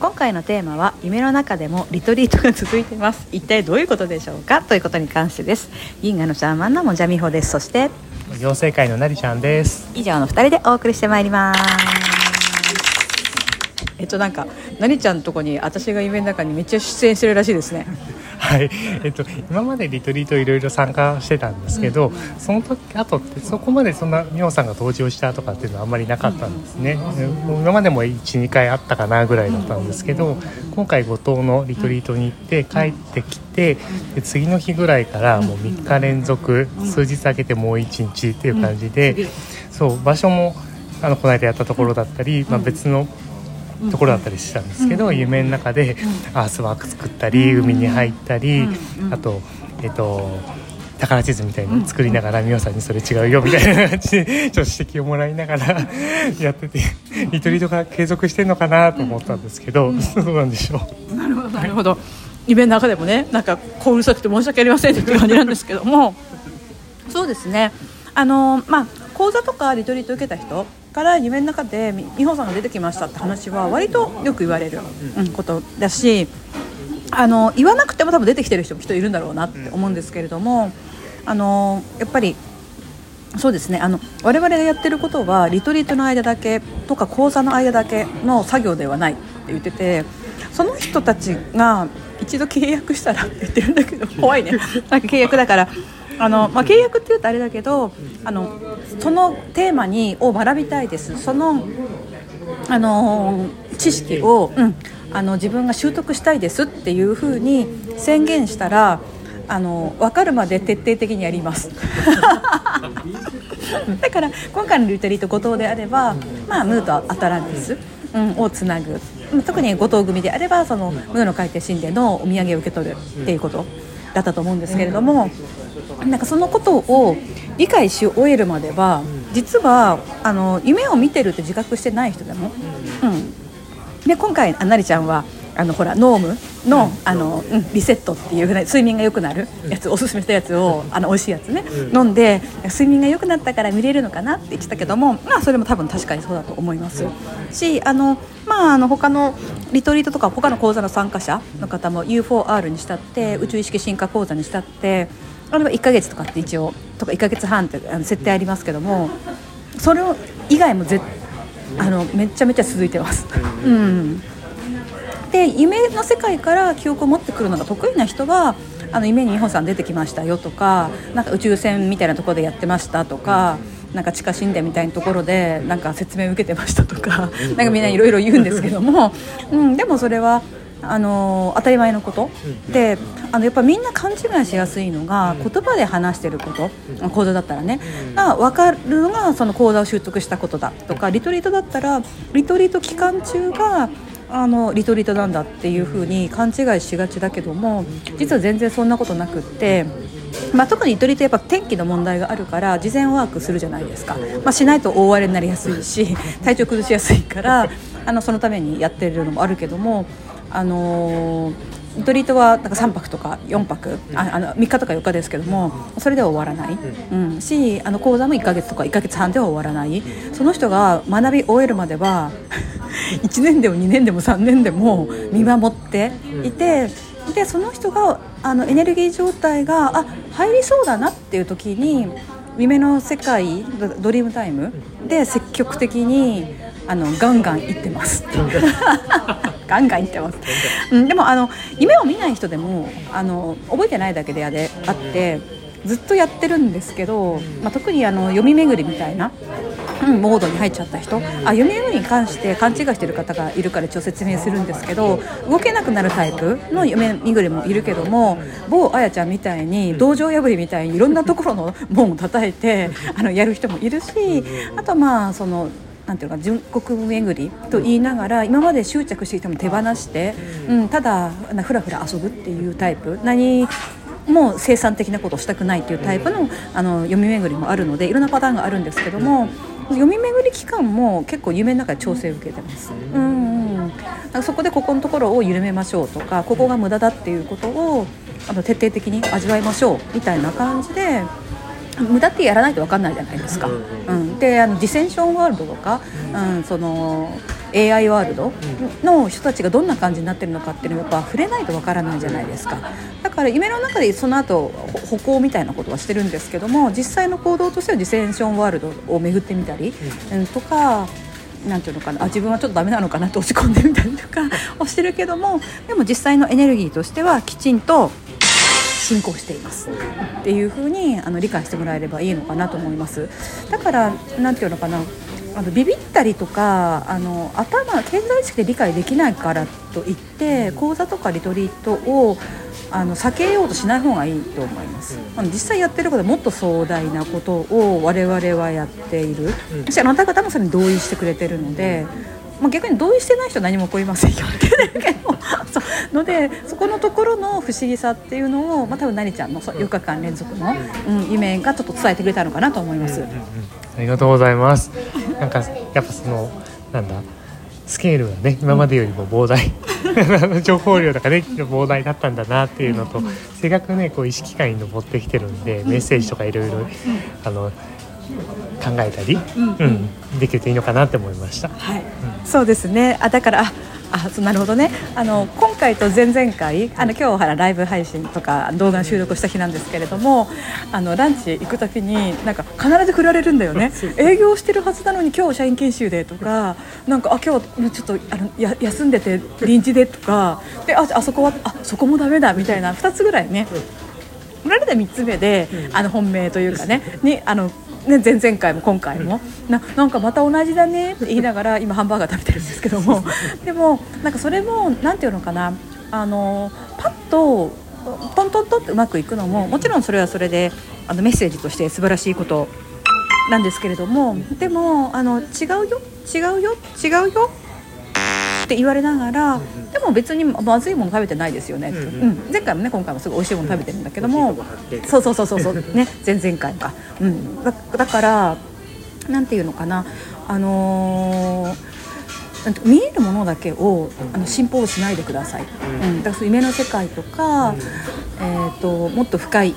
今回のテーマは夢の中でもリトリートが続いています。一体どういうことでしょうか？ということに関してです。銀河のシャーマンのもじゃみほです。そして妖精会のなりちゃんです。以上の二人でお送りしてまいります。えっとなんかなりちゃんのとこに私が夢の中にめっちゃ出演してるらしいですねはい。えっと、今までリトリートいろいろ参加してたんですけど、うん、その時後ってそこまでそんな美穂さんが登場したとかっていうのはあんまりなかったんですね、うん、今までも12回あったかなぐらいだったんですけど今回五島のリトリートに行って帰ってきてで次の日ぐらいからもう3日連続数日空けてもう1日っていう感じでそう場所もあのこの間やったところだったり、まあ、別のところだったりしたんですけど、夢の中でアースワーク作ったり海に入ったり、あとえっ、と宝地図みたいに作りながら美桜さんにそれ違うよみたいな感じでちょっと指摘をもらいながら やっててリトリートが継続してるのかなと思ったんですけど、そうなんでしょう。なるほどなるほど。夢の中でもねなんかこううるさくて申し訳ありませんって感じなんですけども。そうですね。あのまあ講座とかリトリート受けた人から夢の中で美穂さんが出てきましたって話は割とよく言われる、うん、ことだしあの言わなくても多分出てきてる人もきっといるんだろうなって思うんですけれどもあのやっぱりそうですねあの我々がやってることはリトリートの間だけとか講座の間だけの作業ではないって言っててその人たちが一度契約したらって言ってるんだけど怖いね。なんか契約だからあの、まあ、契約っていうとあれだけどあのそのテーマにを学びたいです。そのあの知識を、うん、あの自分が習得したいです。っていうふうに宣言したらあの分かるまで徹底的にやります。だから今回のリトリート後藤であれば、まあ、ムーとアタランティス、うん、をつなぐ。特に後藤組であればそのムーの海底神殿のお土産を受け取るっていうこと。だったと思うんですけれども、なんかそのことを理解し終えるまでは実はあの夢を見てるって自覚してない人でも、うん、で今回あなりちゃんはあのほらノームのあの、うん、リセットっていうぐらい睡眠が良くなるやつおすすめしたやつをあの美味しいやつね、飲んで睡眠が良くなったから見れるのかなって言ってたけども、まあ、それも多分確かにそうだと思います。しあの、まあ、あの他のリトリートとか他の講座の参加者の方も U4R にしたって宇宙意識進化講座にしたってあれは1か月とかって一応とか1か月半ってあの設定ありますけどもそれを以外もぜあのめちゃめちゃ続いてます。うんで夢の世界から記憶を持ってくるのが得意な人はあの夢に日本さん出てきましたよとかなんか宇宙船みたいなところでやってましたとか。なんか地下神殿みたいなところでなんか説明受けてましたとかなんかみんないろいろ言うんですけども、うん、でもそれはあの当たり前のこと。であのやっぱみんな勘違いしやすいのが言葉で話してること。講座だったらね。が分かるのがその講座を習得したことだとかリトリートだったらリトリート期間中があのリトリートなんだっていうふうに勘違いしがちだけども実は全然そんなことなくって。まあ、特にリトリートやっぱ天気の問題があるから事前ワークするじゃないですか、まあ、しないと大荒れになりやすいし 体調崩しやすいからあのそのためにやってるのもあるけどもあのリトリートはなんか3泊とか4泊ああの3日とか4日ですけどもそれでは終わらない、うん、しあの講座も1か月とか1か月半では終わらない。その人が学び終えるまでは 1年でも2年でも3年でも見守っていてでその人があのエネルギー状態があ入りそうだなっていう時に夢の世界ドリームタイムで積極的にあのガンガン行ってます。ガンガン。行ってます、うん、でもあの夢を見ない人でもあの覚えてないだけであであってずっとやってるんですけど、まあ、特にあの読み巡りみたいなうん、モードに入っちゃった人。あ読み巡りに関して勘違いしてる方がいるから一応説明するんですけど動けなくなるタイプの読み巡りもいるけども某あやちゃんみたいに道場破りみたいにいろんなところの門を叩いてあのやる人もいるしあとまあそのなんていうか純国巡りと言いながら今まで執着していても手放して、うん、ただふらふら遊ぶっていうタイプ。何も生産的なことをしたくないっていうタイプのあの読み巡りもあるのでいろんなパターンがあるんですけども読み巡り期間も結構夢の中で調整を受けてます。うんうん、そこでここのところを緩めましょうとかここが無駄だっていうことをあの徹底的に味わいましょうみたいな感じで無駄ってやらないと分かんないじゃないですか。うん、であのディセンションワールドとか、うん、その AI ワールドの人たちがどんな感じになってるのかっていうのはやっぱ触れないとわからないじゃないですか。だから夢の中でその後歩行みたいなことはしてるんですけども実際の行動としてはディセンションワールドを巡ってみたり、うん、とかなんていうのかなあ自分はちょっとダメなのかなと落ち込んでみたりとか をしてるけどもでも実際のエネルギーとしてはきちんと進行しています。っていうふうにあの理解してもらえればいいのかなと思います。だからなんていうのかなあのビビったりとかあの頭経済意識で理解できないからといって講座とかリトリートをあの避けようとしない方がいいと思います。あの実際やってることはもっと壮大なことを我々はやっている、そしてあなた方もそれに同意してくれてるので、まあ、逆に同意してない人は何も起こりませんよけど そう。のでそこのところの不思議さっていうのを、まあ、多分何ちゃんの4日間連続の、うん、夢がちょっと伝えてくれたのかなと思います。うんうんうん、ありがとうございます。なんかやっぱそのなんだスケールがね今までよりも膨大、うん、情報量とかね膨大だったんだなっていうのと、正確ねこう意識界に上ってきてるんで、メッセージとかいろいろあの考えたり、うん、うん、できるといいのかなって思いました。はい、うん、そうですね。あだからあなるほどね。あの今回と前々回あの今日はライブ配信とか動画収録した日なんですけれどもあのランチ行く時になんか必ず振られるんだよね。営業してるはずなのに今日社員研修でとかなんかあ今日ちょっとあのや休んでて臨時でとかでああそこはあそこもダメだみたいな2つぐらいね。振られた3つ目で、あの本命というかね。にあのね、前々回も今回も。ななんかまた同じだねって言いながら今ハンバーガー食べてるんですけども。でもなんかそれも何て言うのかな。あのパッとトントントンってうまくいくのももちろんそれはそれであのメッセージとして素晴らしいことなんですけれども。でもあの違うよ違うよ違うよって言われながら、でも別にまずいもの食べてないですよね、うん前回もね今回もすごい美味しいもの食べてるんだけども、そうそうそうそうそう。ね前々回か、うん、だだからなんていうのかな。あのー見えるものだけをあの信奉しないでください、うん、だから夢の世界とか、えーと、もっと深い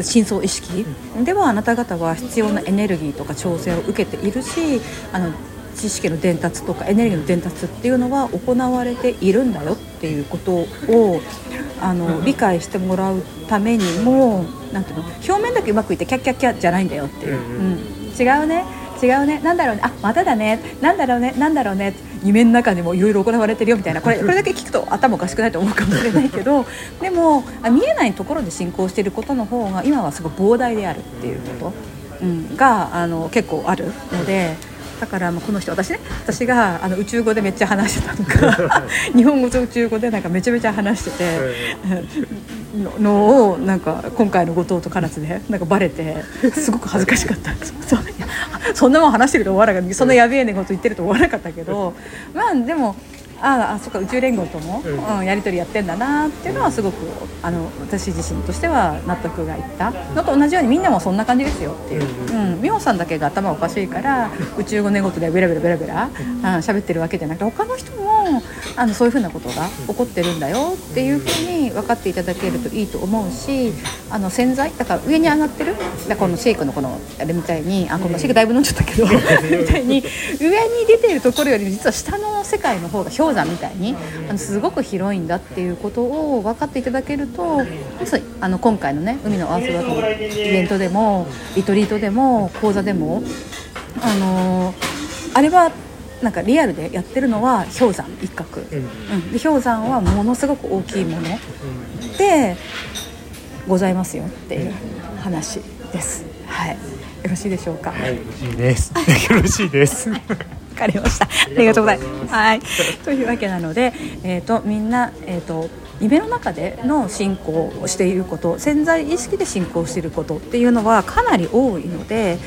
深層意識ではあなた方は必要なエネルギーとか調整を受けているしあの知識の伝達とかエネルギーの伝達っていうのは行われているんだよっていうことをあの理解してもらうためにもなんていうの表面だけうまくいってキャッキャッキャじゃないんだよっていう、うん、違うね。違うね。なんだろうね。あまただね。なんだろうね。なんだろうね。夢の中でもいろいろ行われてるよみたいな。これこれだけ聞くと頭おかしくないと思うかもしれないけど でもあ見えないところで進行していることの方が今はすごい膨大であるっていうこと、うん、があの結構あるので。だからこの人私ね私があの宇宙語でめっちゃ話してたとか 日本語と宇宙語でなんかめちゃめちゃ話しててのをなんか今回の後藤と唐津でなんかバレてすごく恥ずかしかった。そそんなもん話してると思わなかったそんなやべえねこと言ってると思わなかったけどまあでもああそっか宇宙連合とも、うん、やり取りやってんだなっていうのはすごくあの私自身としては納得がいったのと同じようにみんなもそんな感じですよっていう、うん、美穂さんだけが頭おかしいから宇宙語寝言でベラベラベラベラ喋ってるわけじゃなくて他の人もあのそういうふうなことが起こってるんだよっていうふうに分かっていただけるといいと思うしあの洗剤だから上に上がってる。だこのシェイクのこのあれみたいにあこのシェイクだいぶ飲んじゃったけどみたいに上に出ているところより実は下の世界の方が氷山みたいにあのすごく広いんだっていうことを分かっていただけるとあの今回のね海のアースワークのイベントでもリトリートでも講座でもあのあれはなんかリアルでやってるのは氷山一角、うん、で氷山はものすごく大きいもの。でございますよっていう話です。はい、よろしいでしょうか？はい、よろしいです。よろしいです。かりました。ありがとうございます。はい。というわけなので、えっ、ー、とみんなえっ、ー、と夢の中での進行をしていること潜在意識で進行していることっていうのはかなり多いので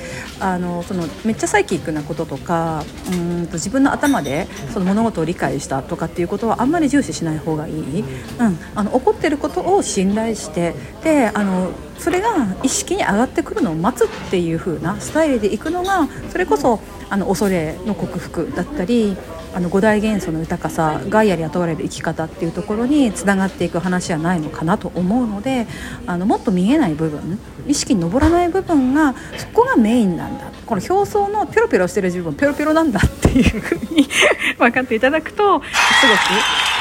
あのそのめっちゃサイキックなこととかうんと自分の頭でその物事を理解したとかっていうことはあんまり重視しない方がいい、うん、あの起こってることを信頼してであのそれが意識に上がってくるのを待つっていう風なスタイルでいくのがそれこそあの恐れの克服だったりあの五大元素の豊かさガイアに雇われる生き方っていうところにつながっていく話はないのかなと思うのであのもっと見えない部分意識に上らない部分がそこがメインなんだ。この表層のピョロピョロしてる自分ピョロピョロなんだっていうふうに 分かっていただくとすご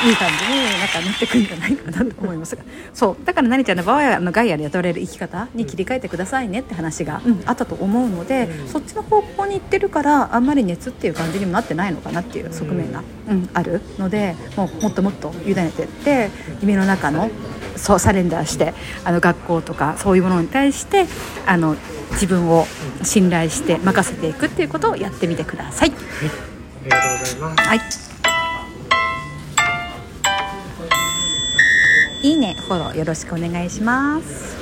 くいい感じになんかなってくるんじゃないかなと思いますが。そう。だから何ちゃんの場合はあのガイアで雇われる生き方に切り替えてくださいねって話が、うん、あったと思うので、そっちの方向に行ってるからあんまり熱っていう感じにもなってないのかなっていう側面が、うん、あるのでもうもっともっと委ねてって夢の中のそうサレンダーしてあの学校とかそういうものに対してあの自分を信頼して任せていくっていうことをやってみてください。ありがとうございますはい。いいね、フォローよろしくお願いします。